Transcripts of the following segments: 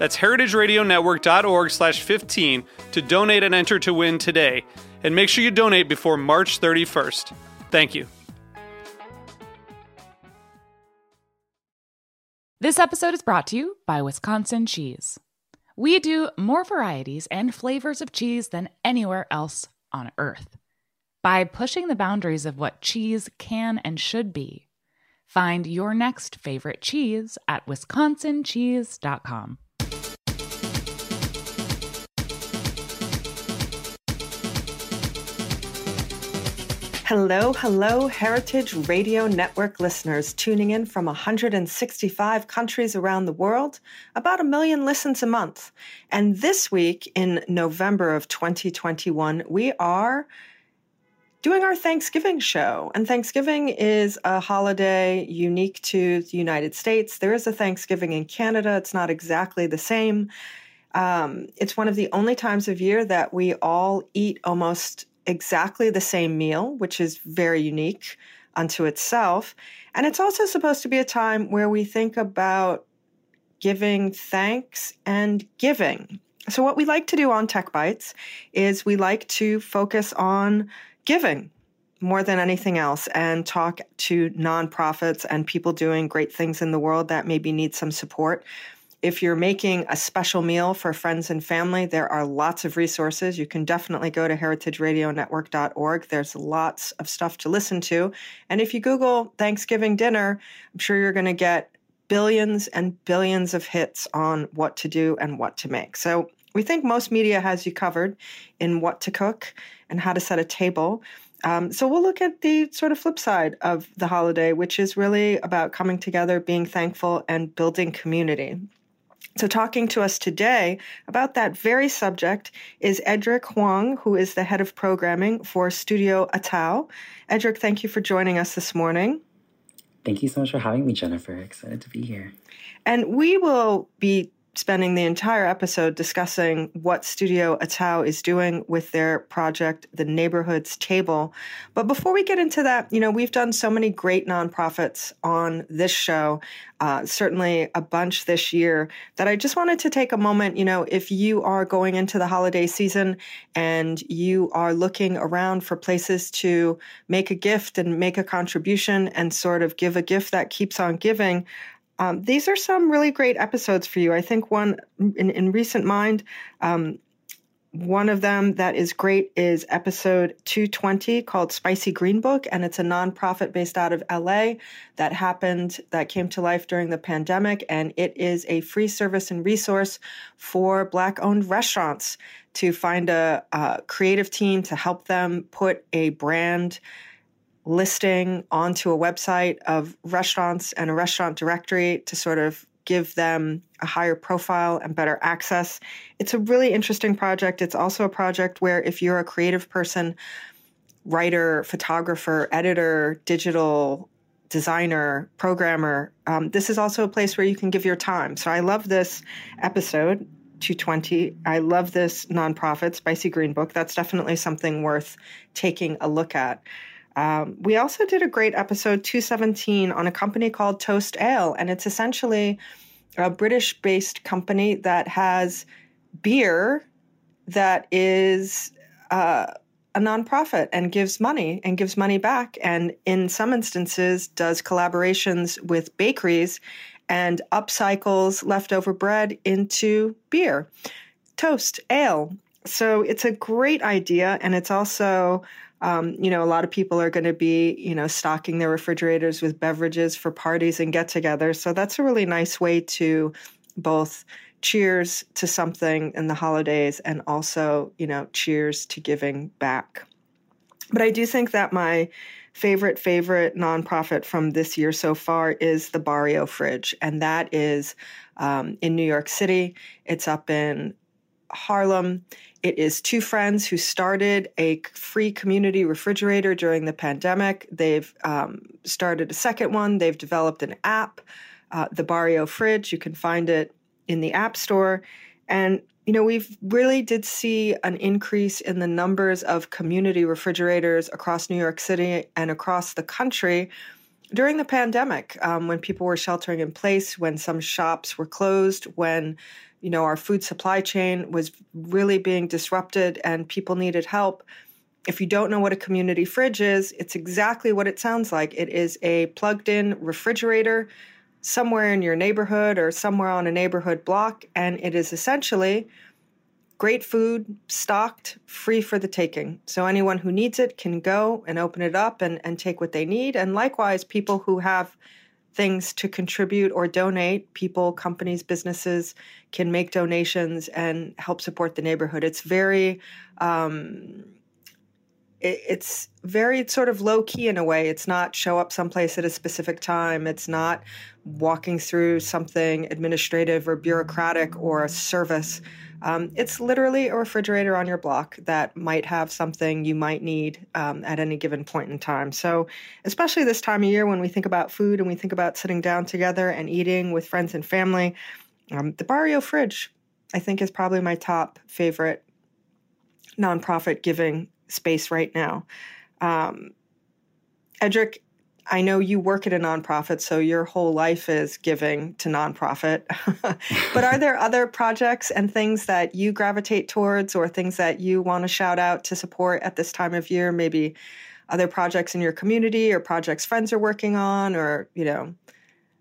That's heritageradionetwork.org slash 15 to donate and enter to win today. And make sure you donate before March 31st. Thank you. This episode is brought to you by Wisconsin Cheese. We do more varieties and flavors of cheese than anywhere else on earth. By pushing the boundaries of what cheese can and should be, find your next favorite cheese at wisconsincheese.com. Hello, hello, Heritage Radio Network listeners tuning in from 165 countries around the world, about a million listens a month. And this week in November of 2021, we are doing our Thanksgiving show. And Thanksgiving is a holiday unique to the United States. There is a Thanksgiving in Canada, it's not exactly the same. Um, it's one of the only times of year that we all eat almost exactly the same meal, which is very unique unto itself. And it's also supposed to be a time where we think about giving thanks and giving. So, what we like to do on Tech Bites is we like to focus on giving more than anything else and talk to nonprofits and people doing great things in the world that maybe need some support. If you're making a special meal for friends and family, there are lots of resources. You can definitely go to heritageradionetwork.org. There's lots of stuff to listen to. And if you Google Thanksgiving dinner, I'm sure you're going to get billions and billions of hits on what to do and what to make. So we think most media has you covered in what to cook and how to set a table. Um, so we'll look at the sort of flip side of the holiday, which is really about coming together, being thankful, and building community. So, talking to us today about that very subject is Edric Huang, who is the head of programming for Studio Atao. Edric, thank you for joining us this morning. Thank you so much for having me, Jenifer. Excited to be here. And we will be spending the entire episode discussing what Studio Atao is doing with their project, The Neighborhoods Table. But before we get into that, you know, we've done so many great nonprofits on this show, uh, certainly a bunch this year, that I just wanted to take a moment. You know, if you are going into the holiday season and you are looking around for places to make a gift and make a contribution and sort of give a gift that keeps on giving, um, these are some really great episodes for you. I think one in, in recent mind, um, one of them that is great is episode 220 called Spicy Green Book, and it's a nonprofit based out of LA that happened, that came to life during the pandemic. And it is a free service and resource for Black owned restaurants to find a, a creative team to help them put a brand listing onto a website of restaurants and a restaurant directory to sort of give them a higher profile and better access. It's a really interesting project. It's also a project where if you're a creative person, writer, photographer, editor, digital designer, programmer, um, this is also a place where you can give your time. So I love this episode. 220. I love this nonprofit, Spicy Green Book. That's definitely something worth taking a look at. Um, we also did a great episode 217 on a company called Toast Ale, and it's essentially a British based company that has beer that is uh, a nonprofit and gives money and gives money back. And in some instances, does collaborations with bakeries and upcycles leftover bread into beer. Toast Ale so it's a great idea, and it's also um, you know, a lot of people are going to be, you know, stocking their refrigerators with beverages for parties and get togethers. So that's a really nice way to both cheers to something in the holidays and also, you know, cheers to giving back. But I do think that my favorite, favorite nonprofit from this year so far is the Barrio Fridge. And that is um, in New York City. It's up in Harlem. It is two friends who started a free community refrigerator during the pandemic. They've um, started a second one. They've developed an app, uh, the Barrio Fridge. You can find it in the App Store. And you know, we've really did see an increase in the numbers of community refrigerators across New York City and across the country during the pandemic, um, when people were sheltering in place, when some shops were closed, when you know our food supply chain was really being disrupted and people needed help. If you don't know what a community fridge is, it's exactly what it sounds like. It is a plugged-in refrigerator somewhere in your neighborhood or somewhere on a neighborhood block. And it is essentially great food, stocked, free for the taking. So anyone who needs it can go and open it up and, and take what they need. And likewise, people who have things to contribute or donate, people, companies, businesses can make donations and help support the neighborhood. It's very, um, it's very sort of low key in a way. It's not show up someplace at a specific time. It's not walking through something administrative or bureaucratic or a service. Um, it's literally a refrigerator on your block that might have something you might need um, at any given point in time. So, especially this time of year when we think about food and we think about sitting down together and eating with friends and family, um, the Barrio Fridge, I think, is probably my top favorite nonprofit giving space right now. Um, Edric, I know you work at a nonprofit, so your whole life is giving to nonprofit. but are there other projects and things that you gravitate towards or things that you want to shout out to support at this time of year? Maybe other projects in your community or projects friends are working on or, you know,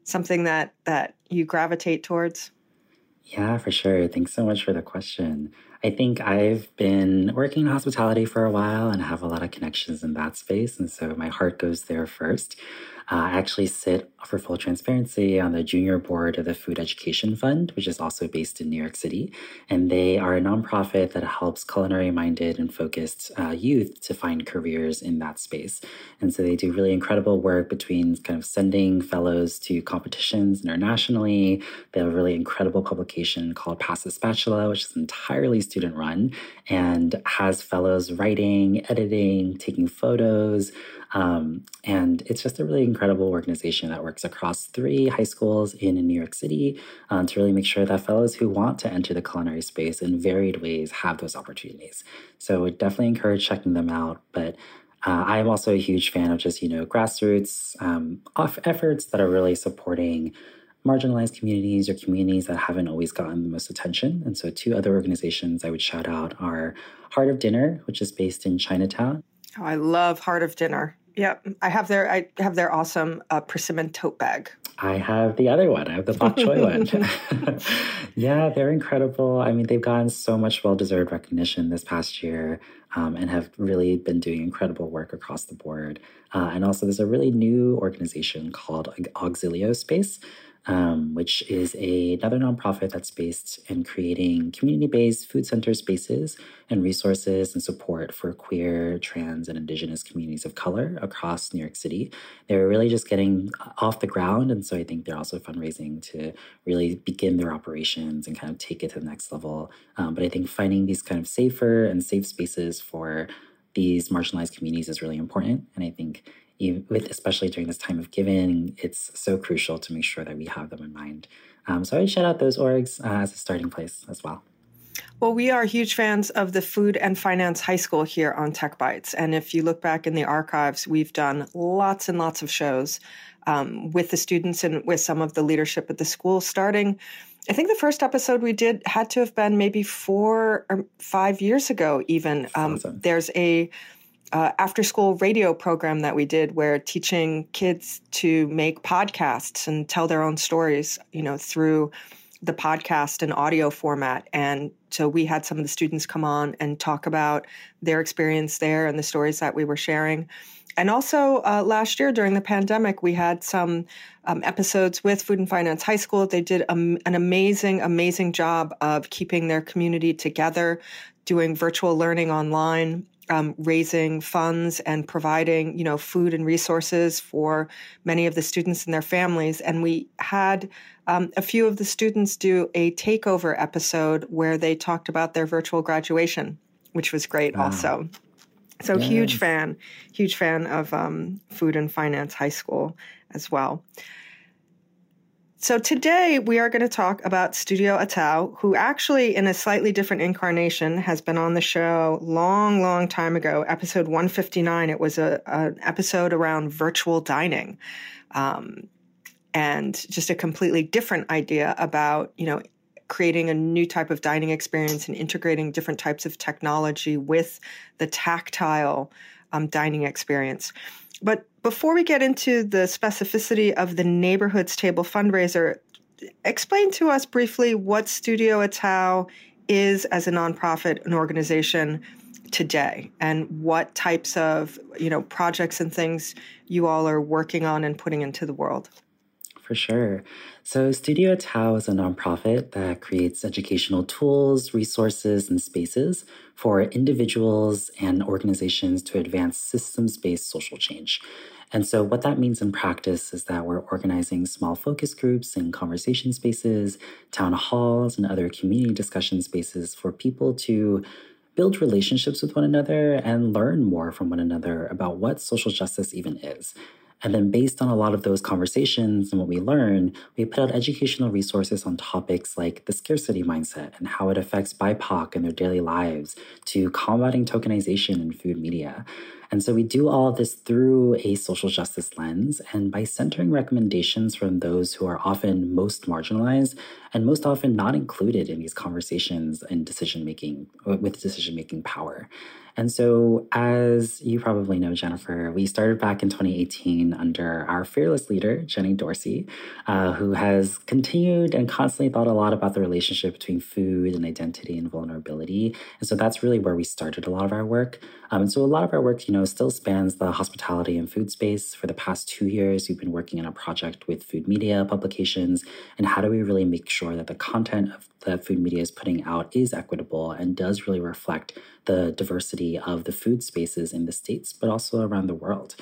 something that that you gravitate towards? Yeah, for sure. Thanks so much for the question. I think I've been working in hospitality for a while and have a lot of connections in that space. And so my heart goes there first. Uh, I actually sit, for full transparency, on the junior board of the Food Education Fund, which is also based in New York City. And they are a nonprofit that helps culinary minded and focused uh, youth to find careers in that space. And so they do really incredible work between kind of sending fellows to competitions internationally. They have a really incredible publication called Pass the Spatula, which is entirely student run and has fellows writing, editing, taking photos. Um, and it's just a really incredible organization that works across three high schools in New York City um, to really make sure that fellows who want to enter the culinary space in varied ways have those opportunities. So I definitely encourage checking them out. But uh, I'm also a huge fan of just, you know, grassroots um, efforts that are really supporting marginalized communities or communities that haven't always gotten the most attention. And so, two other organizations I would shout out are Heart of Dinner, which is based in Chinatown. Oh, I love Heart of Dinner. Yep, I have their I have their awesome uh, persimmon tote bag. I have the other one. I have the bok choy one. yeah, they're incredible. I mean, they've gotten so much well deserved recognition this past year um, and have really been doing incredible work across the board. Uh, and also, there's a really new organization called Auxilio Space, um, which is a, another nonprofit that's based in creating community based food center spaces and resources and support for queer, trans, and indigenous communities of color across New York City. They're really just getting off the ground. And so I think they're also fundraising to really begin their operations and kind of take it to the next level. Um, but I think finding these kind of safer and safe spaces for these marginalized communities is really important. And I think with especially during this time of giving, it's so crucial to make sure that we have them in mind. Um, so I would shout out those orgs uh, as a starting place as well. Well, we are huge fans of the Food and Finance High School here on Tech Bites. And if you look back in the archives, we've done lots and lots of shows um, with the students and with some of the leadership at the school, starting. I think the first episode we did had to have been maybe four or five years ago, even. Um, awesome. There's a uh, after school radio program that we did where teaching kids to make podcasts and tell their own stories, you know, through the podcast and audio format. And so we had some of the students come on and talk about their experience there and the stories that we were sharing. And also uh, last year during the pandemic, we had some um, episodes with Food and Finance High School. They did an amazing, amazing job of keeping their community together, doing virtual learning online. Um, raising funds and providing, you know, food and resources for many of the students and their families. And we had um, a few of the students do a takeover episode where they talked about their virtual graduation, which was great wow. also. So yes. huge fan, huge fan of um, Food and Finance High School as well. So today we are going to talk about Studio Atao, who actually, in a slightly different incarnation, has been on the show long, long time ago. Episode 159. It was a an episode around virtual dining, um, and just a completely different idea about you know creating a new type of dining experience and integrating different types of technology with the tactile um, dining experience. But before we get into the specificity of the Neighborhoods Table fundraiser, explain to us briefly what Studio Atao is as a nonprofit, an organization today, and what types of you know projects and things you all are working on and putting into the world. For sure. So, Studio Atao is a nonprofit that creates educational tools, resources, and spaces for individuals and organizations to advance systems based social change. And so, what that means in practice is that we're organizing small focus groups and conversation spaces, town halls, and other community discussion spaces for people to build relationships with one another and learn more from one another about what social justice even is. And then, based on a lot of those conversations and what we learn, we put out educational resources on topics like the scarcity mindset and how it affects BIPOC in their daily lives, to combating tokenization in food media. And so we do all of this through a social justice lens and by centering recommendations from those who are often most marginalized and most often not included in these conversations and decision making with decision making power. And so, as you probably know, Jenifer, we started back in 2018 under our fearless leader, Jenny Dorsey, uh, who has continued and constantly thought a lot about the relationship between food and identity and vulnerability. And so, that's really where we started a lot of our work. Um, and so, a lot of our work, you know, still spans the hospitality and food space. For the past two years, we've been working on a project with food media publications. And how do we really make sure that the content of that food media is putting out is equitable and does really reflect the diversity of the food spaces in the States, but also around the world.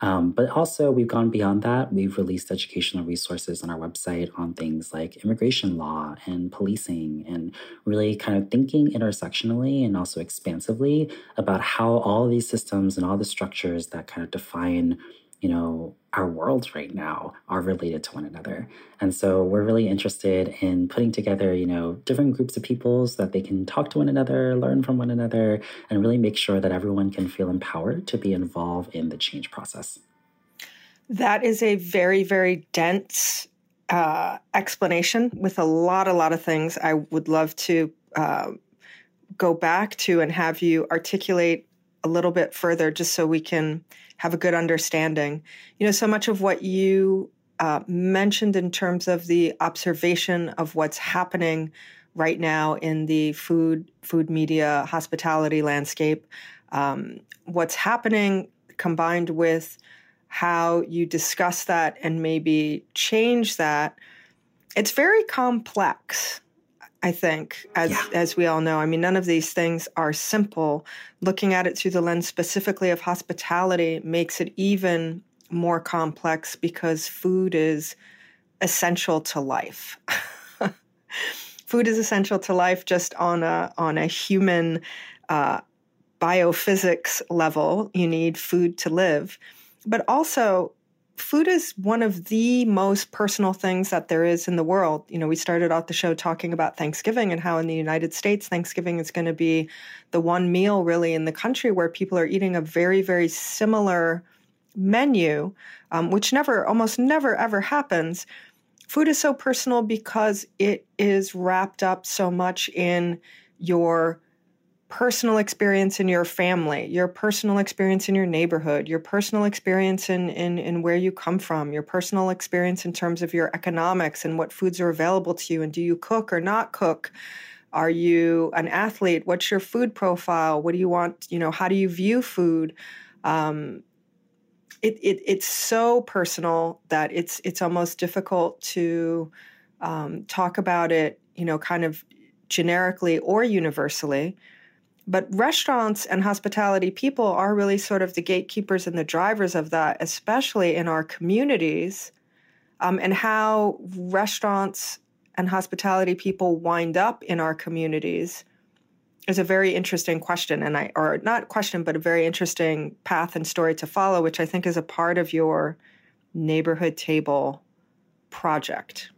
Um, but also, we've gone beyond that. We've released educational resources on our website on things like immigration law and policing, and really kind of thinking intersectionally and also expansively about how all these systems and all the structures that kind of define you know, our worlds right now are related to one another. And so we're really interested in putting together, you know, different groups of people so that they can talk to one another, learn from one another, and really make sure that everyone can feel empowered to be involved in the change process. That is a very, very dense uh, explanation with a lot, a lot of things. I would love to uh, go back to and have you articulate a little bit further just so we can have a good understanding. You know, so much of what you uh, mentioned in terms of the observation of what's happening right now in the food, food media, hospitality landscape, um, what's happening combined with how you discuss that and maybe change that, it's very complex. I think, as yeah. as we all know. I mean, none of these things are simple. Looking at it through the lens specifically of hospitality makes it even more complex because food is essential to life. food is essential to life just on a on a human uh, biophysics level. You need food to live, but also food is one of the most personal things that there is in the world. You know, we started out the show talking about Thanksgiving and how in the United States, Thanksgiving is going to be the one meal really in the country where people are eating a very, very similar menu, um, which never, almost never ever happens. Food is so personal because it is wrapped up so much in your personal experience in your family, your personal experience in your neighborhood, your personal experience in, in, in where you come from, your personal experience in terms of your economics and what foods are available to you, and do you cook or not cook? Are you an athlete? What's your food profile? What do you want? You know, how do you view food? Um, it, it, it's so personal that it's it's almost difficult to um, talk about it, you know, kind of generically or universally. But restaurants and hospitality people are really sort of the gatekeepers and the drivers of that, especially in our communities, um, and how restaurants and hospitality people wind up in our communities is a very interesting question and i or not question but a very interesting path and story to follow which i think is a part of your neighborhood table project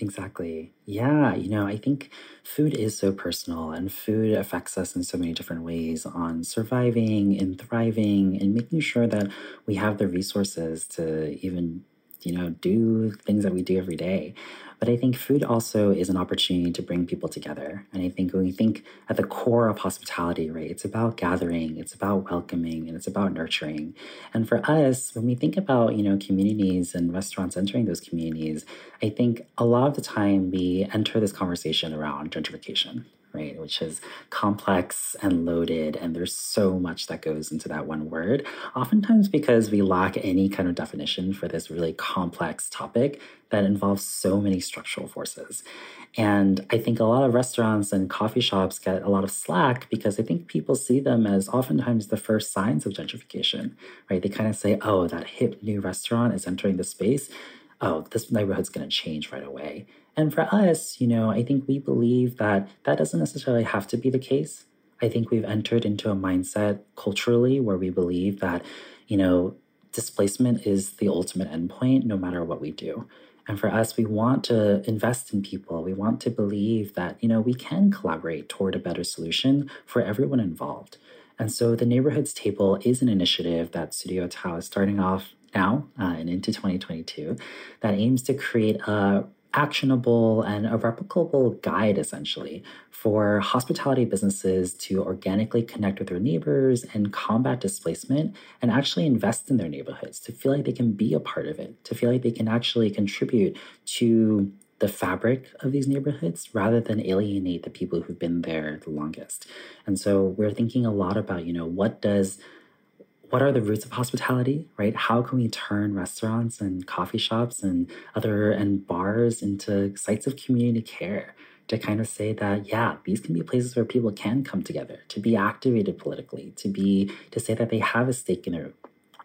Exactly. Yeah. You know, I think food is so personal and food affects us in so many different ways on surviving and thriving and making sure that we have the resources to even, you know, do things that we do every day. But I think food also is an opportunity to bring people together. And I think when we think at the core of hospitality, right, it's about gathering, it's about welcoming, and it's about nurturing. And for us, when we think about, you know, communities and restaurants entering those communities, I think a lot of the time we enter this conversation around gentrification, right? Which is complex and loaded, and there's so much that goes into that one word. Oftentimes, because we lack any kind of definition for this really complex topic that involves so many structural forces. And I think a lot of restaurants and coffee shops get a lot of slack because I think people see them as oftentimes the first signs of gentrification, right? They kind of say, oh, that hip new restaurant is entering the space. Oh, this neighborhood's going to change right away. And for us, you know, I think we believe that that doesn't necessarily have to be the case. I think we've entered into a mindset culturally where we believe that, you know, displacement is the ultimate endpoint no matter what we do. And for us, we want to invest in people. We want to believe that, you know, we can collaborate toward a better solution for everyone involved. And so the Neighborhoods Table is an initiative that Studio Atao is starting off now uh, and into 2022 that aims to create a actionable and a replicable guide essentially for hospitality businesses to organically connect with their neighbors and combat displacement and actually invest in their neighborhoods to feel like they can be a part of it to feel like they can actually contribute to the fabric of these neighborhoods rather than alienate the people who've been there the longest. And so we're thinking a lot about you know what does what are the roots of hospitality, right? How can we turn restaurants and coffee shops and other and bars into sites of community care to kind of say that, yeah, these can be places where people can come together, to be activated politically, to be to say that they have a stake in their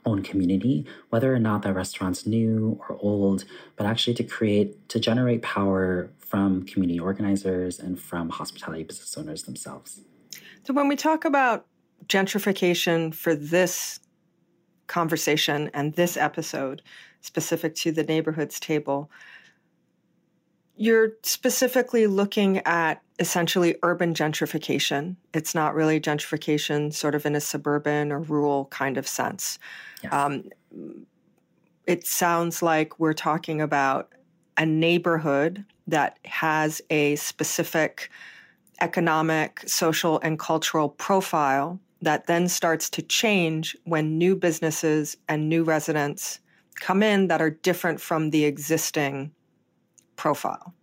own community, whether or not that restaurant's new or old, but actually to create, to generate power from community organizers and from hospitality business owners themselves. So when we talk about gentrification for this conversation and this episode, specific to the neighborhoods table, you're specifically looking at essentially urban gentrification. It's not really gentrification sort of in a suburban or rural kind of sense. Yes. Um, it sounds like we're talking about a neighborhood that has a specific economic, social, and cultural profile that then starts to change when new businesses and new residents come in that are different from the existing profile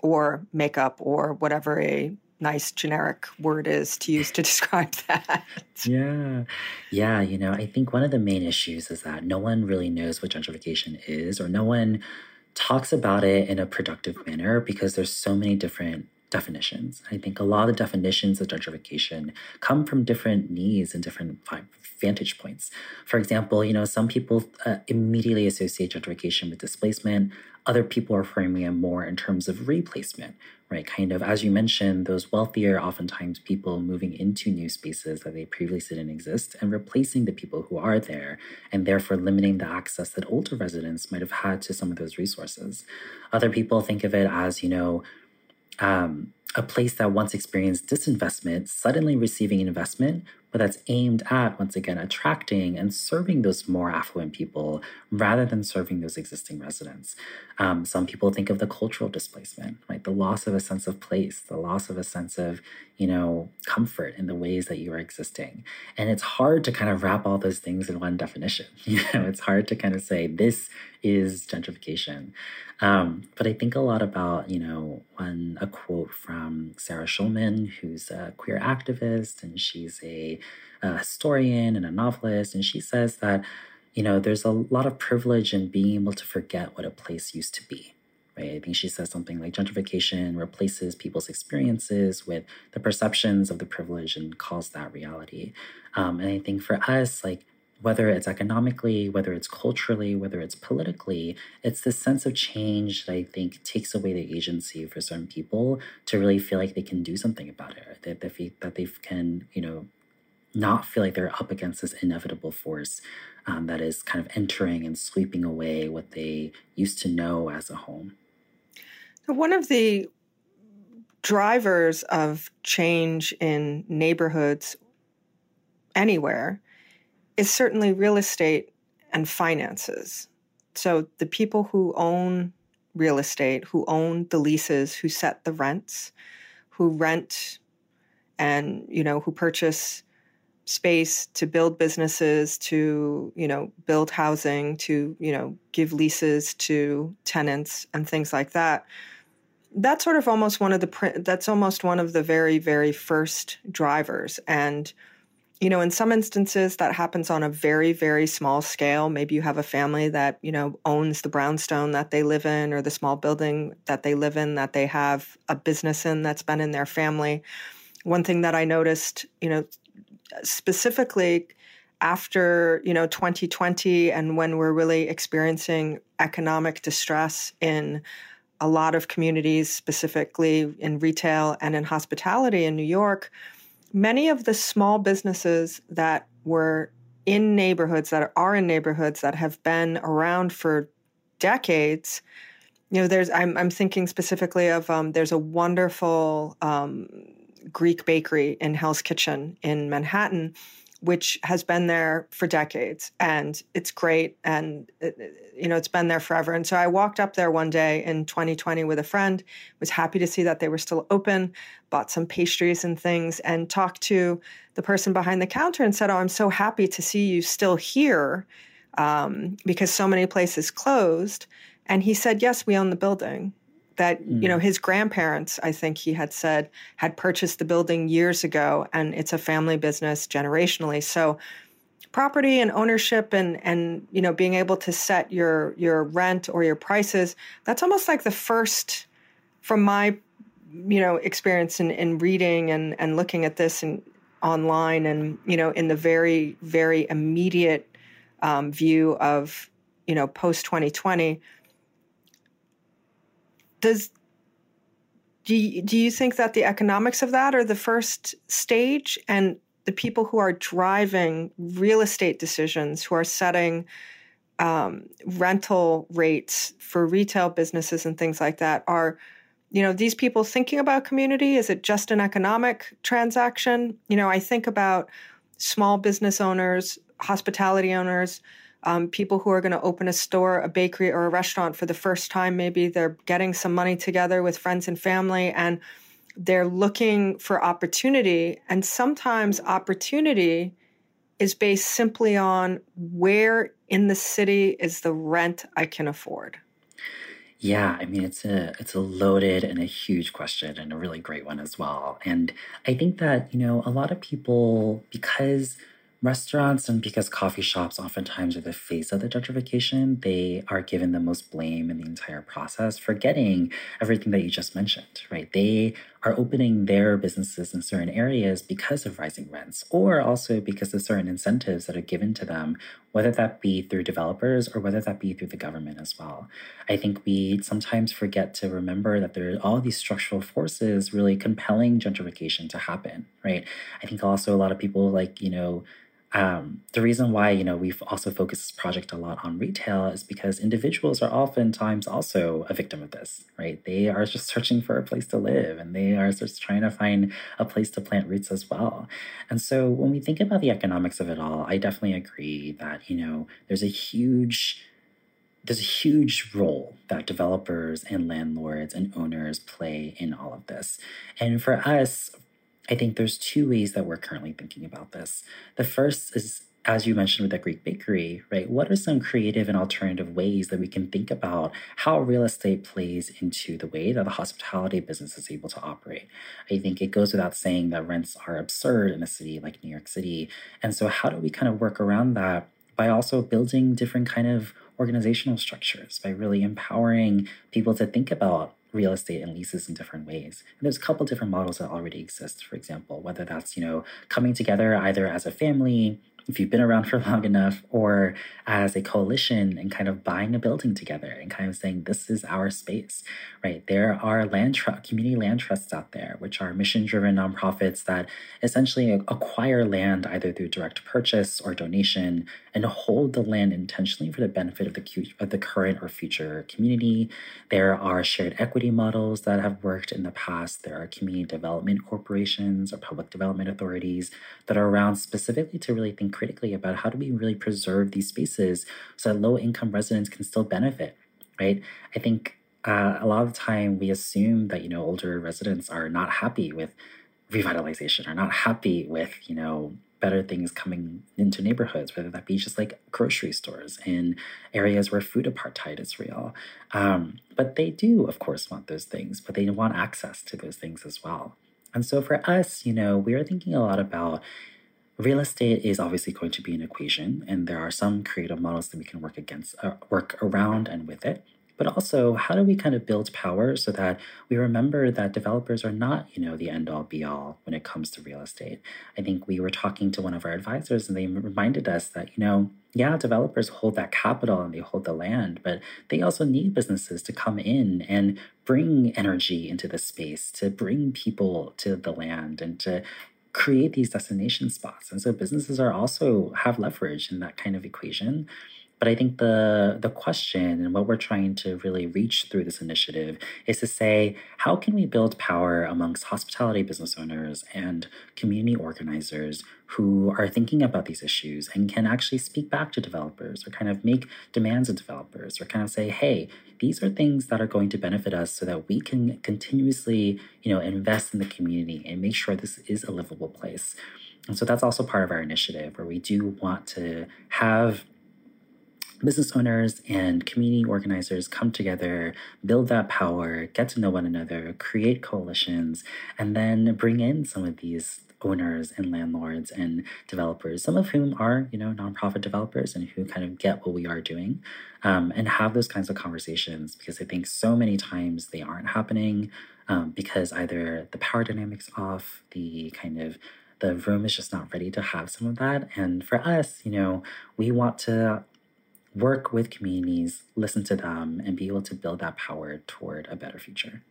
or makeup or whatever a nice generic word is to use to describe that. Yeah. Yeah. You know, I think one of the main issues is that no one really knows what gentrification is, or no one talks about it in a productive manner because there's so many different definitions. I think a lot of the definitions of gentrification come from different needs and different vantage points. For example, you know, some people uh, immediately associate gentrification with displacement. Other people are framing it more in terms of replacement, right? Kind of, as you mentioned, those wealthier, oftentimes people moving into new spaces that they previously didn't exist and replacing the people who are there, and therefore limiting the access that older residents might have had to some of those resources. Other people think of it as, you know, um, a place that once experienced disinvestment suddenly receiving investment, but that's aimed at, once again, attracting and serving those more affluent people rather than serving those existing residents. Um, some people think of the cultural displacement, right? The loss of a sense of place, the loss of a sense of, you know, comfort in the ways that you are existing. And it's hard to kind of wrap all those things in one definition. You know, it's hard to kind of say this is gentrification. Um, but I think a lot about, you know, one a quote from Sarah Schulman, who's a queer activist, and she's a, a historian and a novelist, and she says that, you know, there's a lot of privilege in being able to forget what a place used to be. Right? I think she says something like gentrification replaces people's experiences with the perceptions of the privilege and calls that reality. Um, and I think for us, like whether it's economically, whether it's culturally, whether it's politically, it's this sense of change that I think takes away the agency for certain people to really feel like they can do something about it, that they, that they can, you know, not feel like they're up against this inevitable force um, that is kind of entering and sweeping away what they used to know as a home. One of the drivers of change in neighborhoods anywhere is certainly real estate and finances. So the people who own real estate, who own the leases, who set the rents, who rent and, you know, who purchase space to build businesses, to, you know, build housing, to, you know, give leases to tenants and things like that. That's sort of almost one of the that's almost one of the very very first drivers and you know, in some instances that happens on a very, very small scale. Maybe you have a family that, you know, owns the brownstone that they live in or the small building that they live in that they have a business in that's been in their family. One thing that I noticed, you know, specifically after, you know, 2020 and when we're really experiencing economic distress in a lot of communities, specifically in retail and in hospitality in New York, many of the small businesses that were in neighborhoods that are in neighborhoods that have been around for decades you know there's i'm, I'm thinking specifically of um, there's a wonderful um, greek bakery in hell's kitchen in manhattan which has been there for decades and it's great and it, you know it's been there forever. And so i walked up there one day in 2020 with a friend was happy to see that they were still open bought some pastries and things and talked to the person behind the counter and said oh i'm so happy to see you still here um, because so many places closed. And he said yes we own the building that mm. you know mm. his grandparents i think he had said had purchased the building years ago and it's a family business generationally so property and ownership and and you know being able to set your your rent or your prices that's almost like the first from my you know experience in, in reading and and looking at this and online and you know in the very very immediate um, view of you know post 2020 does do you, do you think that the economics of that are the first stage? And the people who are driving real estate decisions who are setting um, rental rates for retail businesses and things like that are you know these people thinking about community is it just an economic transaction? You know i think about small business owners hospitality owners um, people who are going to open a store, a bakery, or a restaurant for the first time. Maybe they're getting some money together with friends and family and they're looking for opportunity. And sometimes opportunity is based simply on where in the city is the rent I can afford. Yeah, I mean it's a it's a loaded and a huge question and a really great one as well. And I think that, you know, a lot of people because Restaurants and because coffee shops oftentimes are the face of the gentrification, they are given the most blame in the entire process, forgetting everything that you just mentioned, right? They are opening their businesses in certain areas because of rising rents, or also because of certain incentives that are given to them, whether that be through developers or whether that be through the government as well. I think we sometimes forget to remember that there are all these structural forces really compelling gentrification to happen, right? I think also a lot of people like, you know, um, the reason why you know we've also focused this project a lot on retail is because individuals are oftentimes also a victim of this right? They are just searching for a place to live and they are just trying to find a place to plant roots as well. And so when we think about the economics of it all i definitely agree that you know there's a huge there's a huge role that developers and landlords and owners play in all of this. And for us I think there's two ways that we're currently thinking about this. The first is, as you mentioned with the Greek bakery, right? What are some creative and alternative ways that we can think about how real estate plays into the way that the hospitality business is able to operate? I think it goes without saying that rents are absurd in a city like New York City. And so, how do we kind of work around that by also building different kind of organizational structures, by really empowering people to think about real estate and leases in different ways. And there's a couple different models that already exist, for example, whether that's, you know, coming together either as a family if you've been around for long enough, or as a coalition and kind of buying a building together and kind of saying, this is our space, right? There are land tr- community land trusts out there, which are mission driven nonprofits that essentially acquire land either through direct purchase or donation and hold the land intentionally for the benefit of the, of the current or future community. There are shared equity models that have worked in the past. There are community development corporations or public development authorities that are around specifically to really think critically about how do we really preserve these spaces so that low income residents can still benefit, right? I think uh, a lot of the time we assume that, you know, older residents are not happy with revitalization, are not happy with, you know, better things coming into neighborhoods, whether that be just like grocery stores in areas where food apartheid is real. Um, but they do, of course, want those things, but they want access to those things as well. And so for us, you know, we are thinking a lot about real estate is obviously going to be an equation, and there are some creative models that we can work against, uh, work around, and with it. But also, how do we kind of build power so that we remember that developers are not, you know, the end all be all when it comes to real estate? I think we were talking to one of our advisors, and they reminded us that, you know, yeah, developers hold that capital and they hold the land, but they also need businesses to come in and bring energy into the space, to bring people to the land, and to create these destination spots. And so businesses are also have leverage in that kind of equation. But I think the the question and what we're trying to really reach through this initiative is to say, how can we build power amongst hospitality business owners and community organizers who are thinking about these issues and can actually speak back to developers or kind of make demands of developers or kind of say, hey, these are things that are going to benefit us so that we can continuously, you know, invest in the community and make sure this is a livable place. And so that's also part of our initiative where we do want to have business owners and community organizers come together, build that power, get to know one another, create coalitions, and then bring in some of these owners and landlords and developers, some of whom are, you know, nonprofit developers and who kind of get what we are doing, um, and have those kinds of conversations because I think so many times they aren't happening um, because either the power dynamics off, the kind of the room is just not ready to have some of that. And for us, you know, we want to work with communities, listen to them, and be able to build that power toward a better future.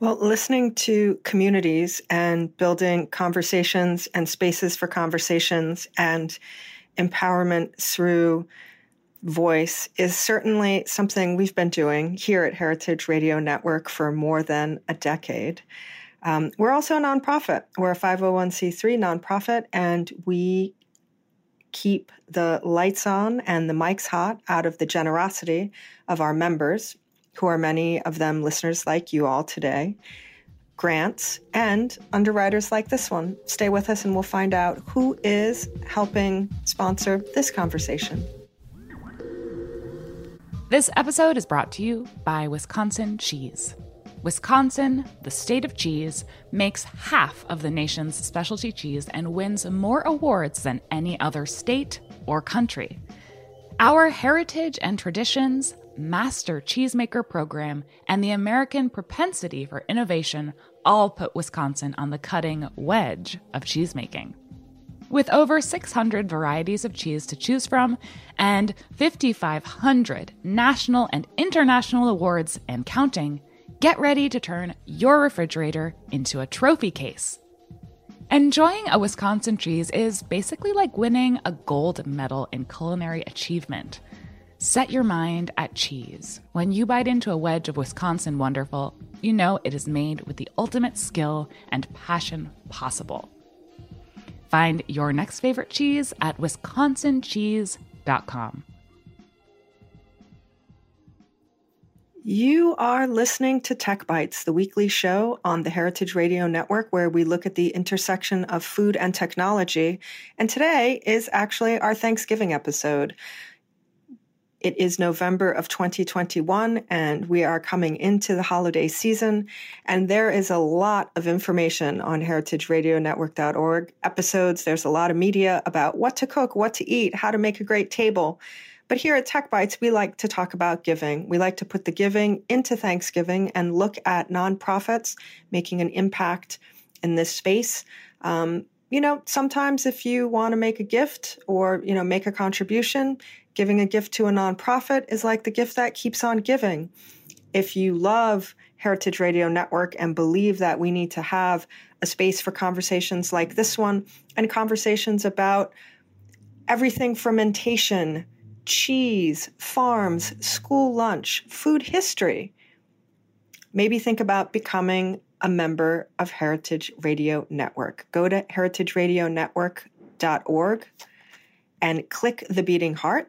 Well, listening to communities and building conversations and spaces for conversations and empowerment through voice is certainly something we've been doing here at Heritage Radio Network for more than a decade. Um, we're also a nonprofit. We're a 501c3 nonprofit, and we keep the lights on and the mics hot out of the generosity of our members, who are many of them listeners like you all today, grants, and underwriters like this one. Stay with us and we'll find out who is helping sponsor this conversation. This episode is brought to you by Wisconsin Cheese. Wisconsin, the state of cheese, makes half of the nation's specialty cheese and wins more awards than any other state or country. Our heritage and traditions, master cheesemaker program, and the American propensity for innovation all put Wisconsin on the cutting wedge of cheesemaking. With over 600 varieties of cheese to choose from and 5,500 national and international awards and counting, get ready to turn your refrigerator into a trophy case. Enjoying a Wisconsin cheese is basically like winning a gold medal in culinary achievement. Set your mind at cheese. When you bite into a wedge of Wisconsin Wonderful, you know it is made with the ultimate skill and passion possible. Find your next favorite cheese at wisconsincheese.com. You are listening to Tech Bites, the weekly show on the Heritage Radio Network, where we look at the intersection of food and technology. And today is actually our Thanksgiving episode. It is November of 2021, and we are coming into the holiday season. And there is a lot of information on heritageradionetwork.org episodes. There's a lot of media about what to cook, what to eat, how to make a great table. But here at Tech Bites, we like to talk about giving. We like to put the giving into Thanksgiving and look at nonprofits making an impact in this space. Um, you know, sometimes if you want to make a gift or, you know, make a contribution, giving a gift to a nonprofit is like the gift that keeps on giving. If you love Heritage Radio Network and believe that we need to have a space for conversations like this one and conversations about everything fermentation cheese, farms, school lunch, food history. Maybe think about becoming a member of Heritage Radio Network. Go to heritageradionetwork.org and click the beating heart.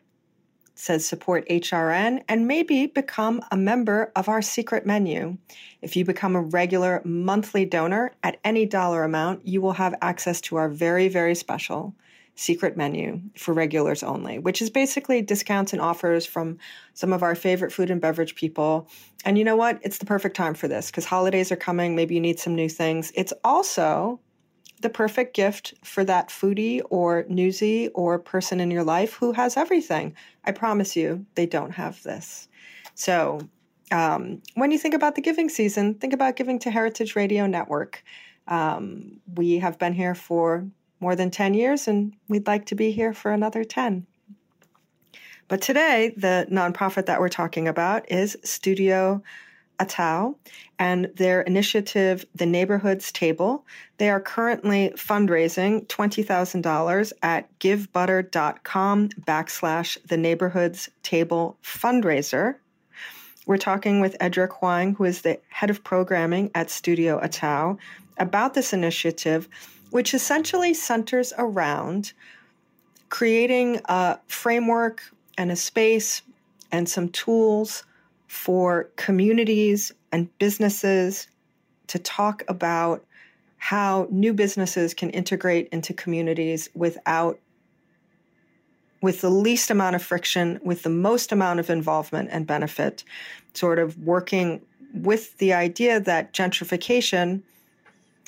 It says support HRN and maybe become a member of our secret menu. If you become a regular monthly donor at any dollar amount, you will have access to our very, very special secret menu for regulars only, which is basically discounts and offers from some of our favorite food and beverage people. And you know what? It's the perfect time for this because holidays are coming. Maybe you need some new things. It's also the perfect gift for that foodie or newsie or person in your life who has everything. I promise you, they don't have this. So, um, when you think about the giving season, think about giving to Heritage Radio Network. Um, we have been here for more than 10 years, and we'd like to be here for another 10. But today, the nonprofit that we're talking about is Studio Atao and their initiative, The Neighborhoods Table. They are currently fundraising $20,000 at givebutter.com backslash The Neighborhoods Table fundraiser. We're talking with Edric Huang, who is the head of programming at Studio Atao, about this initiative which essentially centers around creating a framework and a space and some tools for communities and businesses to talk about how new businesses can integrate into communities without with the least amount of friction with the most amount of involvement and benefit sort of working with the idea that gentrification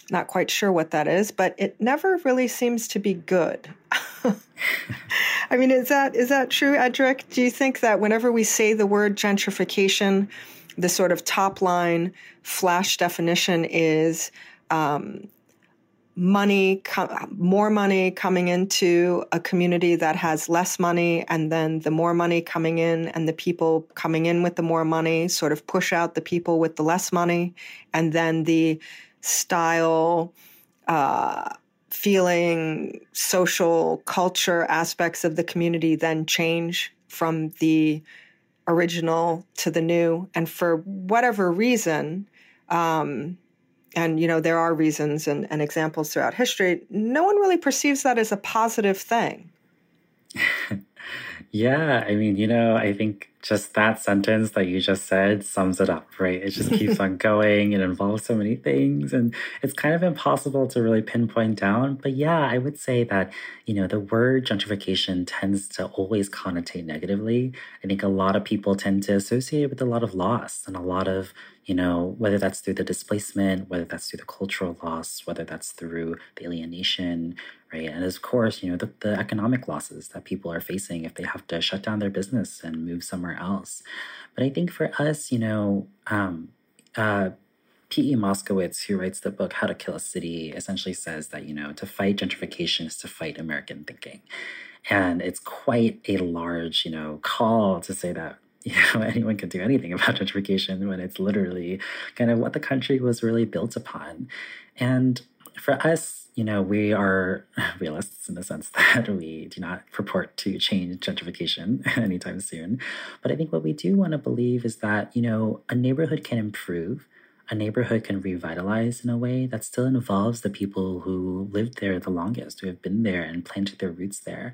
not quite sure what that is, but it never really seems to be good. I mean, is that is that true, Edric? Do you think that whenever we say the word gentrification, the sort of top line flash definition is um, money, more money coming into a community that has less money, and then the more money coming in, and the people coming in with the more money sort of push out the people with the less money, and then the style, uh, feeling, social, culture aspects of the community then change from the original to the new. And for whatever reason, um, and you know there are reasons and, and examples throughout history, no one really perceives that as a positive thing. Yeah, I mean, you know, I think just that sentence that you just said sums it up, right? It just keeps on going. It involves so many things, and it's kind of impossible to really pinpoint down. But yeah, I would say that, you know, the word gentrification tends to always connotate negatively. I think a lot of people tend to associate it with a lot of loss and a lot of you know, whether that's through the displacement, whether that's through the cultural loss, whether that's through the alienation, right? And of course, you know, the, the economic losses that people are facing if they have to shut down their business and move somewhere else. But I think for us, you know, um, uh, P.E. Moskowitz, who writes the book How to Kill a City, essentially says that, you know, to fight gentrification is to fight American thinking. And it's quite a large, you know, call to say that you know anyone can do anything about gentrification when it's literally kind of what the country was really built upon and for us you know, we are realists in the sense that we do not purport to change gentrification anytime soon. But I think what we do want to believe is that, you know, a neighborhood can improve a neighborhood can revitalize in a way that still involves the people who lived there the longest, who have been there and planted their roots there.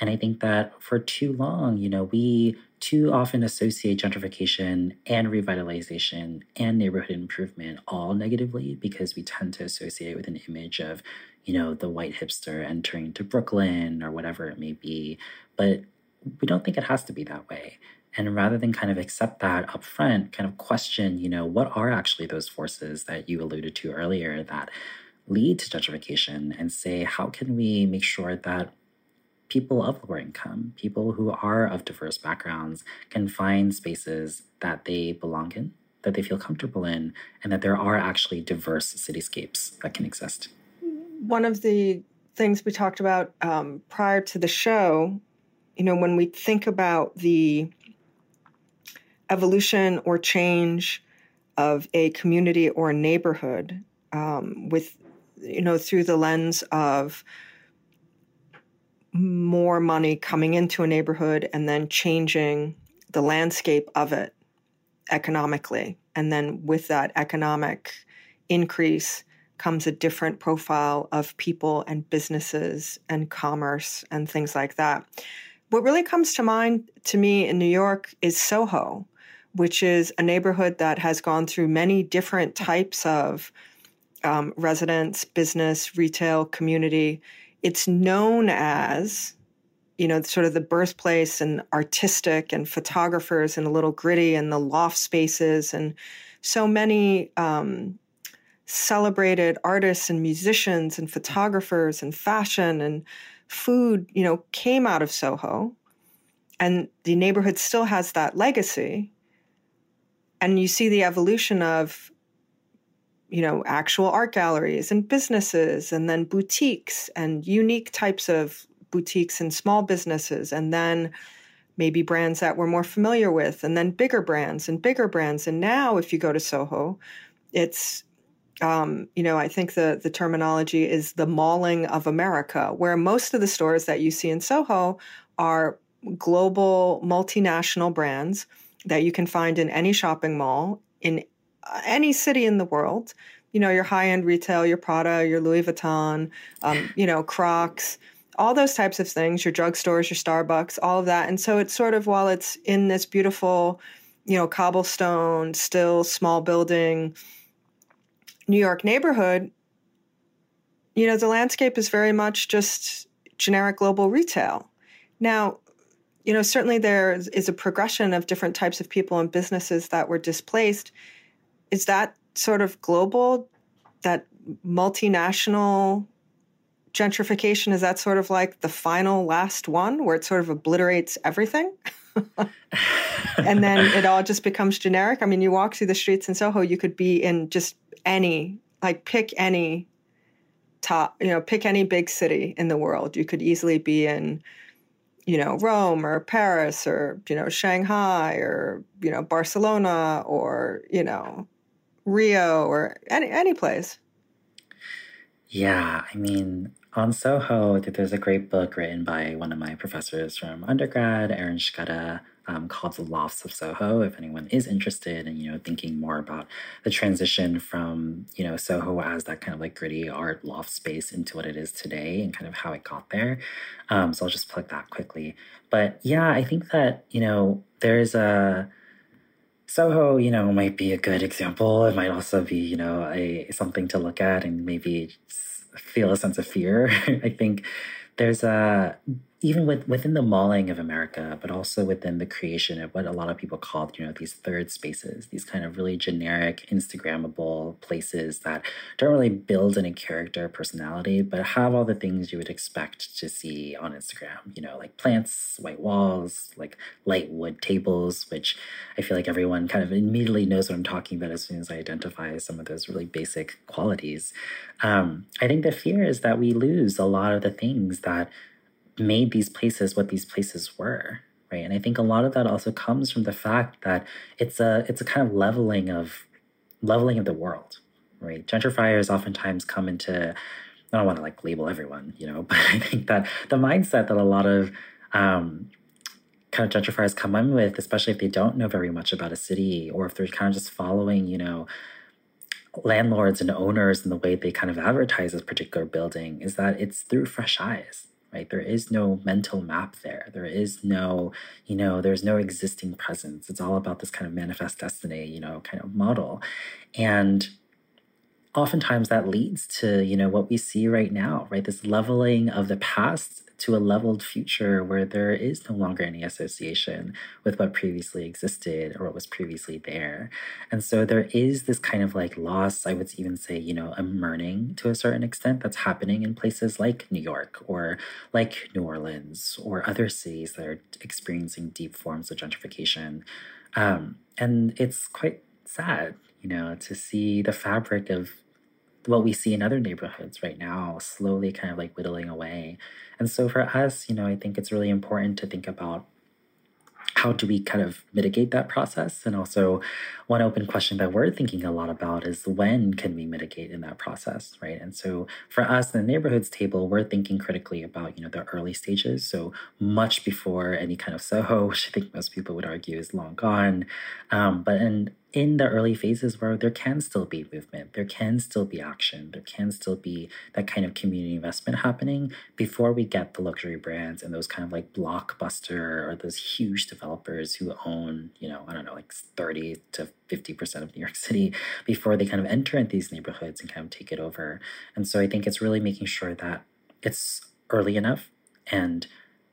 And I think that for too long, you know, we too often associate gentrification and revitalization and neighborhood improvement all negatively because we tend to associate with an image of, you know, the white hipster entering to Brooklyn or whatever it may be. But we don't think it has to be that way. And rather than kind of accept that up front, kind of question, you know, what are actually those forces that you alluded to earlier that lead to gentrification and say, how can we make sure that people of lower income, people who are of diverse backgrounds, can find spaces that they belong in, that they feel comfortable in, and that there are actually diverse cityscapes that can exist. One of the things we talked about um, prior to the show, you know, when we think about the evolution or change of a community or a neighborhood um, with, you know, through the lens of more money coming into a neighborhood and then changing the landscape of it economically. And then with that economic increase comes a different profile of people and businesses and commerce and things like that. What really comes to mind to me in New York is Soho, which is a neighborhood that has gone through many different types of um, residents, business, retail, community. It's known as you know sort of the birthplace and artistic and photographers and a little gritty and the loft spaces and so many um, celebrated artists and musicians and photographers and fashion and food you know came out of soho. And the neighborhood still has that legacy and you see the evolution of you know, actual art galleries and businesses, and then boutiques and unique types of boutiques and small businesses, and then maybe brands that we're more familiar with, and then bigger brands and bigger brands. And now, if you go to Soho, it's um, you know, I think the the terminology is the mauling of America, where most of the stores that you see in Soho are global multinational brands that you can find in any shopping mall in any city in the world. You know, your high end retail, your Prada, your Louis Vuitton, um, you know, Crocs, all those types of things, your drugstores, your Starbucks, all of that. And so it's sort of while it's in this beautiful, you know, cobblestone, still small building New York neighborhood, you know, the landscape is very much just generic global retail. Now, you know, certainly there is a progression of different types of people and businesses that were displaced is that sort of global, that multinational gentrification? Is that sort of like the final last one where it sort of obliterates everything? and then it all just becomes generic. I mean, you walk through the streets in Soho, you could be in just any, like pick any top, you know, pick any big city in the world. You could easily be in, you know, Rome or Paris or, you know, Shanghai or, you know, Barcelona or, you know, Rio or any any place. Yeah, I mean, on Soho, there's a great book written by one of my professors from undergrad, Aaron Shkuda, um, called The Lofts of Soho. If anyone is interested in, you know, thinking more about the transition from, you know, Soho as that kind of like gritty art loft space into what it is today and kind of how it got there. Um, so I'll just plug that quickly. But yeah, I think that, you know, there's a Soho, you know, might be a good example. It might also be, you know, a something to look at and maybe feel a sense of fear. I think there's a even with, within the mauling of America, but also within the creation of what a lot of people call, you know, these third spaces, these kind of really generic, Instagrammable places that don't really build any character or personality, but have all the things you would expect to see on Instagram, you know, like plants, white walls, like light wood tables, which I feel like everyone kind of immediately knows what I'm talking about as soon as I identify some of those really basic qualities. Um, I think the fear is that we lose a lot of the things that made these places what these places were right? And i think a lot of that also comes from the fact that it's a it's a kind of leveling of leveling of the world right? Gentrifiers oftentimes come into I don't want to like label everyone, you know, but I think that the mindset that a lot of um, kind of gentrifiers come in with, especially if they don't know very much about a city or if they're kind of just following, you know, landlords and owners and the way they kind of advertise this particular building is that it's through fresh eyes right? There is no mental map there. There is no you know there's no existing presence. It's all about this kind of manifest destiny you know kind of model. And oftentimes that leads to you know what we see right now right? This leveling of the past to a leveled future where there is no longer any association with what previously existed or what was previously there. And so there is this kind of like loss i would even say you know a mourning to a certain extent that's happening in places like new york or like new orleans or other cities that are experiencing deep forms of gentrification. Um, and it's quite sad you know to see the fabric of what we see in other neighborhoods right now slowly kind of like whittling away. And so for us, you know, I think it's really important to think about how do we kind of mitigate that process? And also, one open question that we're thinking a lot about is when can we mitigate in that process, right? And so, for us in the neighborhoods table, we're thinking critically about you know the early stages, so much before any kind of Soho, which I think most people would argue is long gone. Um, but in in the early phases where there can still be movement, there can still be action, there can still be that kind of community investment happening before we get the luxury brands and those kind of like blockbuster or those huge developers who own, you know, I don't know, like 30 to 50% of New York City before they kind of enter into these neighborhoods and kind of take it over. And so I think it's really making sure that it's early enough and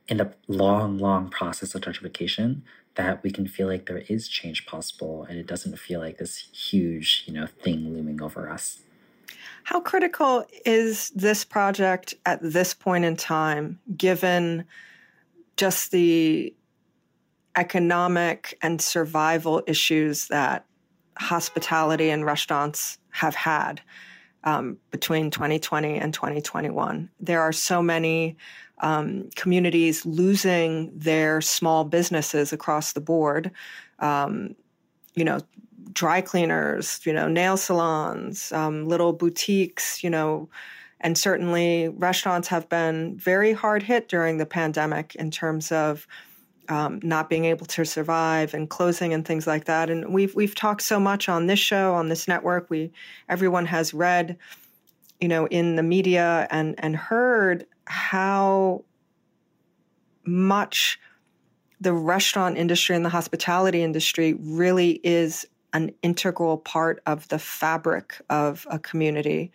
in the long, long process of gentrification that we can feel like there is change possible and it doesn't feel like this huge, you know, thing looming over us. How critical is this project at this point in time, given just the economic and survival issues that hospitality and restaurants have had um, between 2020 and 2021? There are so many um, communities losing their small businesses across the board. Um, you know, dry cleaners, you know, nail salons, um, little boutiques, you know, and certainly restaurants have been very hard hit during the pandemic in terms of um, not being able to survive and closing and things like that. And we've we've talked so much on this show on this network. We everyone has read, you know, in the media and and heard how much the restaurant industry and the hospitality industry really is an integral part of the fabric of a community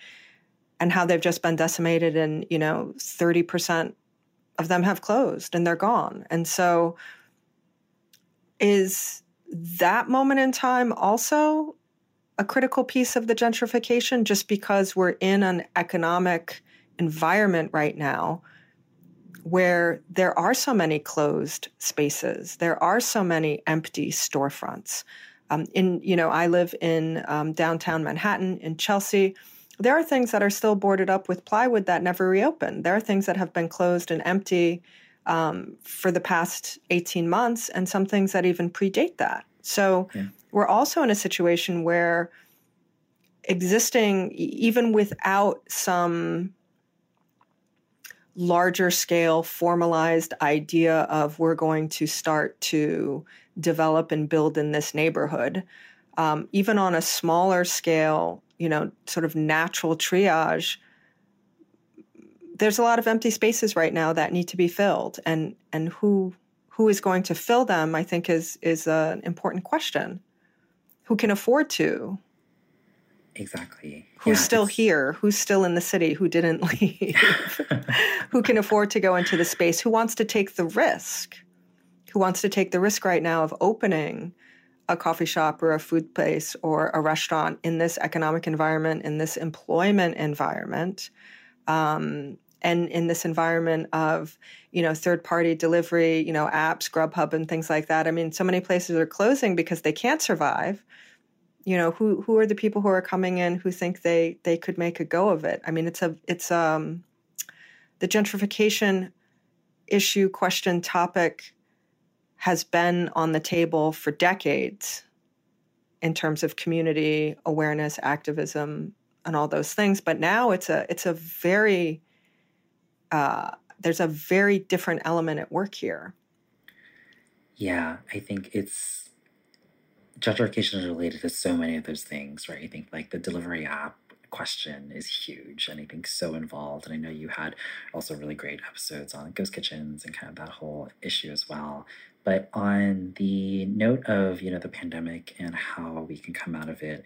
and how they've just been decimated and you know 30% of them have closed and they're gone. And so is that moment in time also a critical piece of the gentrification just because we're in an economic environment right now where there are so many closed spaces, there are so many empty storefronts. Um, in you know, I live in um, downtown Manhattan in Chelsea. There are things that are still boarded up with plywood that never reopened. There are things that have been closed and empty um, for the past 18 months, and some things that even predate that. So yeah. we're also in a situation where existing, even without some larger scale formalized idea of we're going to start to develop and build in this neighborhood. Um, even on a smaller scale you know sort of natural triage there's a lot of empty spaces right now that need to be filled. And and who who is going to fill them i think is is an important question. Who can afford to Exactly. Who's yeah, still here? Who's still in the city? Who didn't leave? who can afford to go into the space? Who wants to take the risk? Who wants to take the risk right now of opening a coffee shop or a food place or a restaurant in this economic environment, in this employment environment? Um, and in this environment of you know third party delivery you know apps grubhub and things like that i mean so many places are closing because they can't survive you know who who are the people who are coming in who think they they could make a go of it i mean it's a it's um the gentrification issue question topic has been on the table for decades in terms of community awareness activism and all those things. But now it's a it's a very uh, there's a very different element at work here. Yeah, I think it's gentrification is related to so many of those things, right? I think like the delivery app question is huge and I think so involved. And I know you had also really great episodes on ghost kitchens and kind of that whole issue as well. But on the note of, you know, the pandemic and how we can come out of it,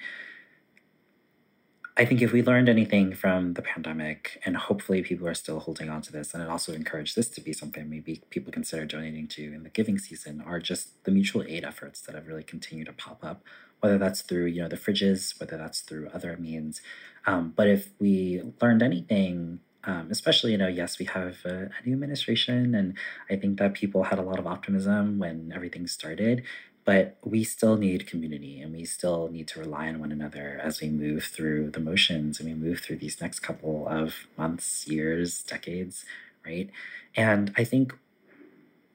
I think if we learned anything from the pandemic, and hopefully people are still holding on to this, and it also encouraged this to be something maybe people consider donating to in the giving season, are just the mutual aid efforts that have really continued to pop up, whether that's through you know the fridges, whether that's through other means. Um, but if we learned anything, um, especially you know, yes, we have a, a new administration, and I think that people had a lot of optimism when everything started but we still need community and we still need to rely on one another as we move through the motions and we move through these next couple of months, years, decades, right? And I think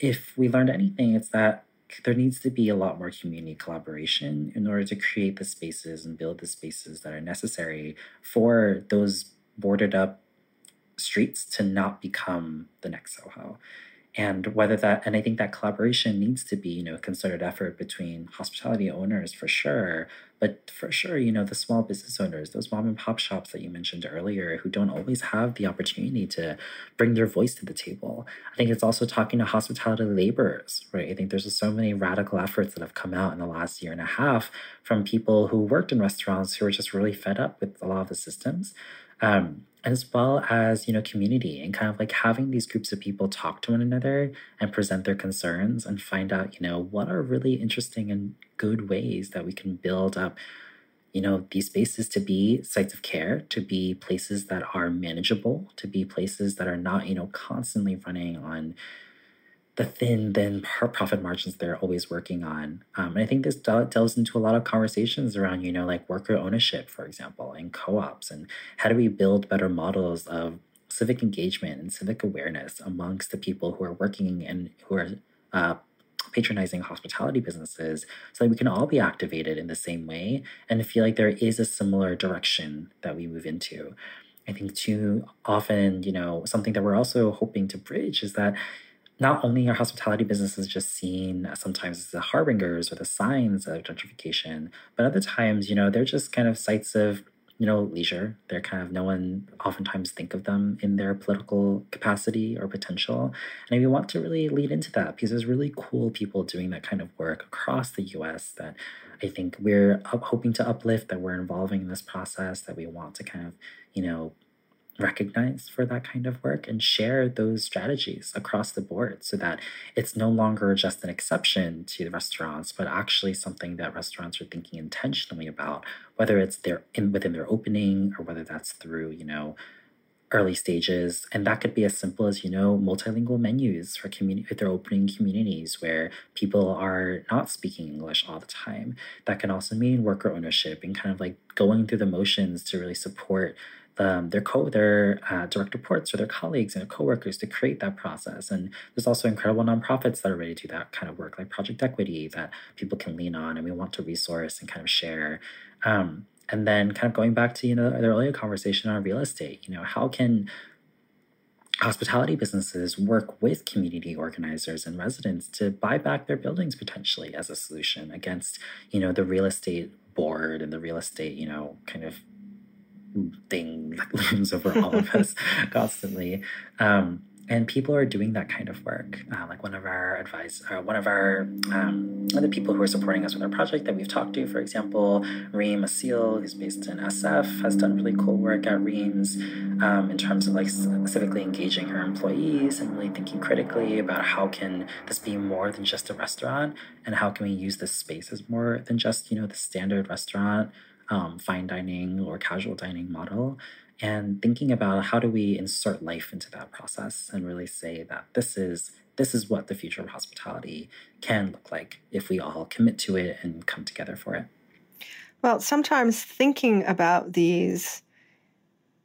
if we learned anything, it's that there needs to be a lot more community collaboration in order to create the spaces and build the spaces that are necessary for those boarded up streets to not become the next Soho and whether that and i think that collaboration needs to be you know a concerted effort between hospitality owners for sure but for sure you know the small business owners those mom and pop shops that you mentioned earlier who don't always have the opportunity to bring their voice to the table. I think it's also talking to hospitality laborers right? I think there's so many radical efforts that have come out in the last year and a half from people who worked in restaurants who are just really fed up with a lot of the systems. Um, as well as you know community and kind of like having these groups of people talk to one another and present their concerns and find out you know what are really interesting and good ways that we can build up you know these spaces to be sites of care to be places that are manageable to be places that are not you know constantly running on the thin, thin profit margins they're always working on. Um, and I think this delves into a lot of conversations around, you know, like worker ownership, for example, and co ops, and how do we build better models of civic engagement and civic awareness amongst the people who are working and who are uh, patronizing hospitality businesses so that we can all be activated in the same way and feel like there is a similar direction that we move into. I think too often, you know, something that we're also hoping to bridge is that not only are hospitality businesses just seen sometimes as the harbingers or the signs of gentrification, but other times, you know, they're just kind of sites of, you know, leisure. They're kind of no one oftentimes think of them in their political capacity or potential. And we want to really lead into that because there's really cool people doing that kind of work across the US that I think we're hoping to uplift, that we're involving in this process, that we want to kind of, you know, recognized for that kind of work and share those strategies across the board so that it's no longer just an exception to the restaurants but actually something that restaurants are thinking intentionally about whether it's their in within their opening or whether that's through you know early stages. And that could be as simple as you know multilingual menus for community if they're opening communities where people are not speaking english all the time. That can also mean worker ownership and kind of like going through the motions to really support um, their co their uh, direct reports or their colleagues and their coworkers to create that process. And there's also incredible nonprofits that are ready to do that kind of work, like Project Equity, that people can lean on and we want to resource and kind of share. Um, and then kind of going back to you know the earlier conversation on real estate, you know how can hospitality businesses work with community organizers and residents to buy back their buildings potentially as a solution against you know the real estate board and the real estate you know kind of thing that looms over all of us constantly. Um, and people are doing that kind of work. Uh, like one of our advice, or uh, one of our um, the people who are supporting us with our project that we've talked to, for example, Reem Assil, who's based in SF, has done really cool work at Reem's um, in terms of like civically engaging her employees and really thinking critically about how can this be more than just a restaurant and how can we use this space as more than just you know the standard restaurant um, fine dining or casual dining model and thinking about how do we insert life into that process and really say that this is this is what the future of hospitality can look like if we all commit to it and come together for it. Well sometimes thinking about these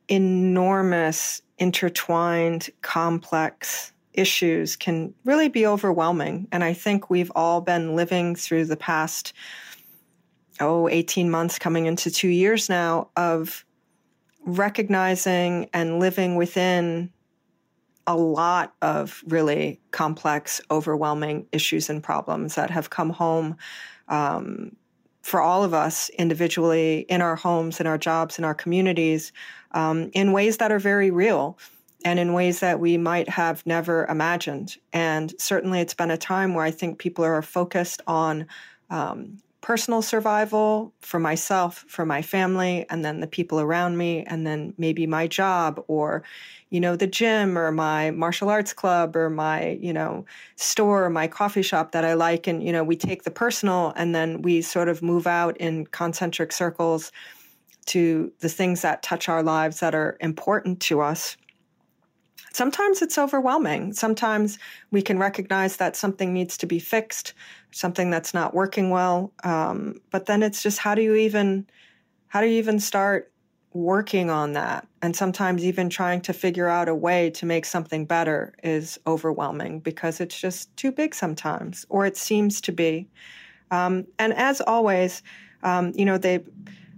enormous intertwined complex issues can really be overwhelming and i think we've all been living through the past oh 18 months coming into two years now of recognizing and living within a lot of really complex, overwhelming issues and problems that have come home um, for all of us individually in our homes, in our jobs, in our communities, um, in ways that are very real and in ways that we might have never imagined. And certainly, it's been a time where I think people are focused on um, personal survival for myself, for my family, and then the people around me, and then maybe my job or, you know, the gym or my martial arts club or my, you know, store or my coffee shop that I like. And, you know, we take the personal and then we sort of move out in concentric circles to the things that touch our lives that are important to us sometimes it's overwhelming. Sometimes we can recognize that something needs to be fixed, something that's not working well. Um, but then it's just how do you even how do you even start working on that? And sometimes even trying to figure out a way to make something better is overwhelming because it's just too big sometimes, or it seems to be. Um, and as always, um, you know, they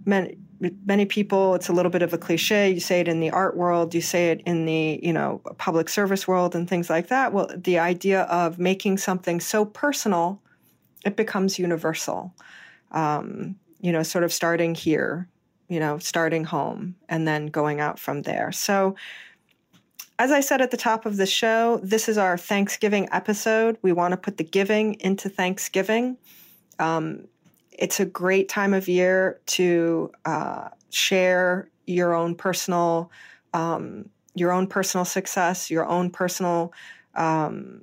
meant many people it's a little bit of a cliche you say it in the art world you say it in the you know public service world and things like that well the idea of making something so personal it becomes universal um, you know sort of starting here you know starting home and then going out from there so as I said at the top of the show, this is our Thanksgiving episode. We want to put the giving into Thanksgiving. Um, it's a great time of year to uh, share your own personal um, your own personal success, your own personal um,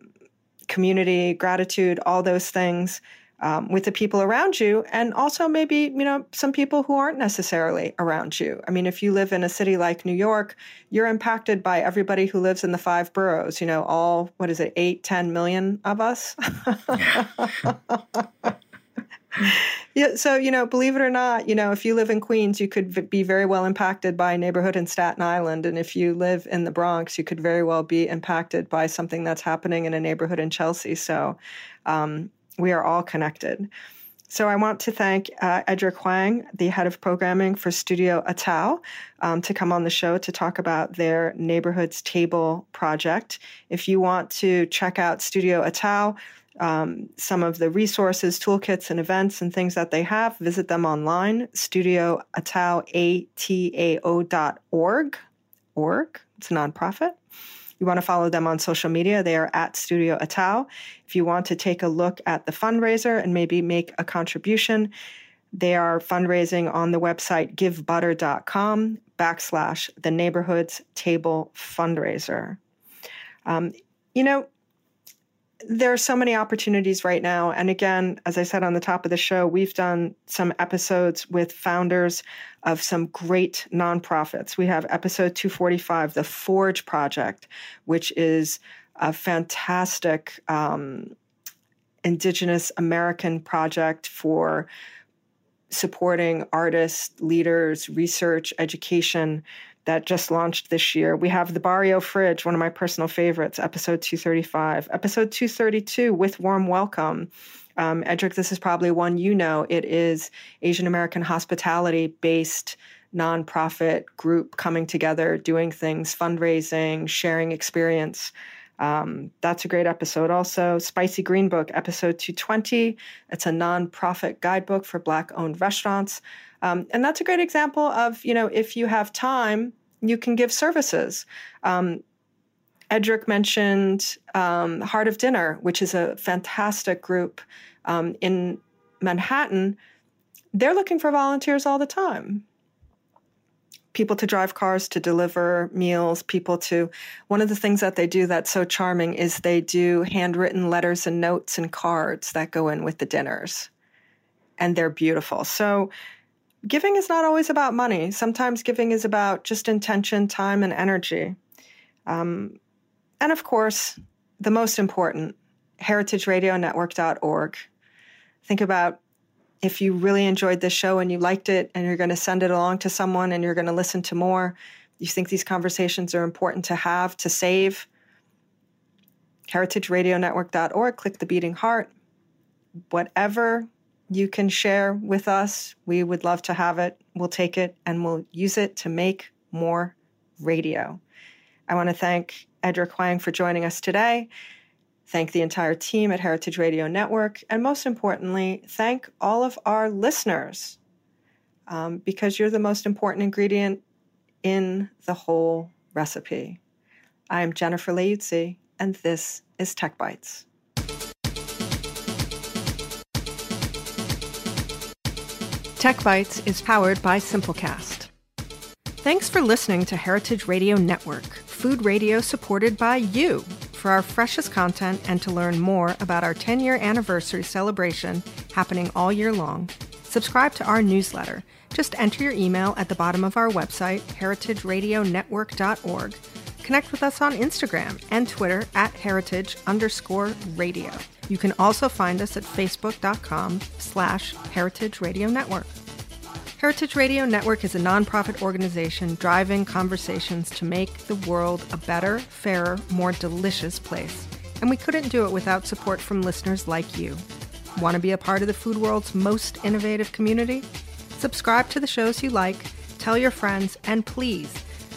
community, gratitude, all those things um, with the people around you, and also maybe you know some people who aren't necessarily around you. I mean, if you live in a city like New York, you're impacted by everybody who lives in the five boroughs. You know, all what is it, eight, ten million of us. yeah. So, you know, believe it or not, you know, if you live in Queens, you could v- be very well impacted by a neighborhood in Staten Island. And if you live in the Bronx, you could very well be impacted by something that's happening in a neighborhood in Chelsea. So um, we are all connected. So I want to thank uh, Edric Huang, the head of programming for Studio Atao, um, to come on the show to talk about their Neighborhoods Table project. If you want to check out Studio Atao, um, some of the resources, toolkits, and events and things that they have, visit them online, studioatao.org. Org. It's a nonprofit. You want to follow them on social media, they are at Studio Atao. If you want to take a look at the fundraiser and maybe make a contribution, they are fundraising on the website givebutter.com backslash the neighborhoods table fundraiser. Um, you know, there are so many opportunities right now. And again, as I said on the top of the show, we've done some episodes with founders of some great nonprofits. We have episode 245, The Forge Project, which is a fantastic um, Indigenous American project for supporting artists, leaders, research, education that just launched this year. We have the Barrio Fridge, one of my personal favorites, episode 235. Episode 232, With Warm Welcome. Um, Edric, this is probably one you know. It is Asian American hospitality based nonprofit group coming together, doing things, fundraising, sharing experience. Um, that's a great episode. Also, Spicy Green Book, episode 220. It's a nonprofit guidebook for Black owned restaurants. Um, and that's a great example of, you know, if you have time, you can give services. Um, Edric mentioned um, Heart of Dinner, which is a fantastic group um, in Manhattan. They're looking for volunteers all the time. People to drive cars, to deliver meals, people to. One of the things that they do that's so charming is they do handwritten letters and notes and cards that go in with the dinners. And they're beautiful. So, giving is not always about money. Sometimes giving is about just intention, time, and energy. Um, and of course, the most important, heritageradionetwork.org. Think about if you really enjoyed this show and you liked it and you're going to send it along to someone and you're going to listen to more, you think these conversations are important to have, to save, heritageradionetwork.org, click the beating heart. Whatever you can share with us. We would love to have it. We'll take it and we'll use it to make more radio. I want to thank Edric Huang for joining us today. Thank the entire team at Heritage Radio Network. And most importantly, thank all of our listeners um, because you're the most important ingredient in the whole recipe. I'm Jenifer Leuzzi, and this is Tech Bites. Tech Bites is powered by Simplecast. Thanks for listening to Heritage Radio Network, food radio supported by you. For our freshest content and to learn more about our 10 year anniversary celebration happening all year long, subscribe to our newsletter. Just enter your email at the bottom of our website, heritageradionetwork.org. Connect with us on Instagram and Twitter at heritage underscore radio. You can also find us at facebook.com slash heritage radio network. Heritage Radio Network is a nonprofit organization driving conversations to make the world a better, fairer, more delicious place. And we couldn't do it without support from listeners like you. Want to be a part of the food world's most innovative community? Subscribe to the shows you like, tell your friends, and please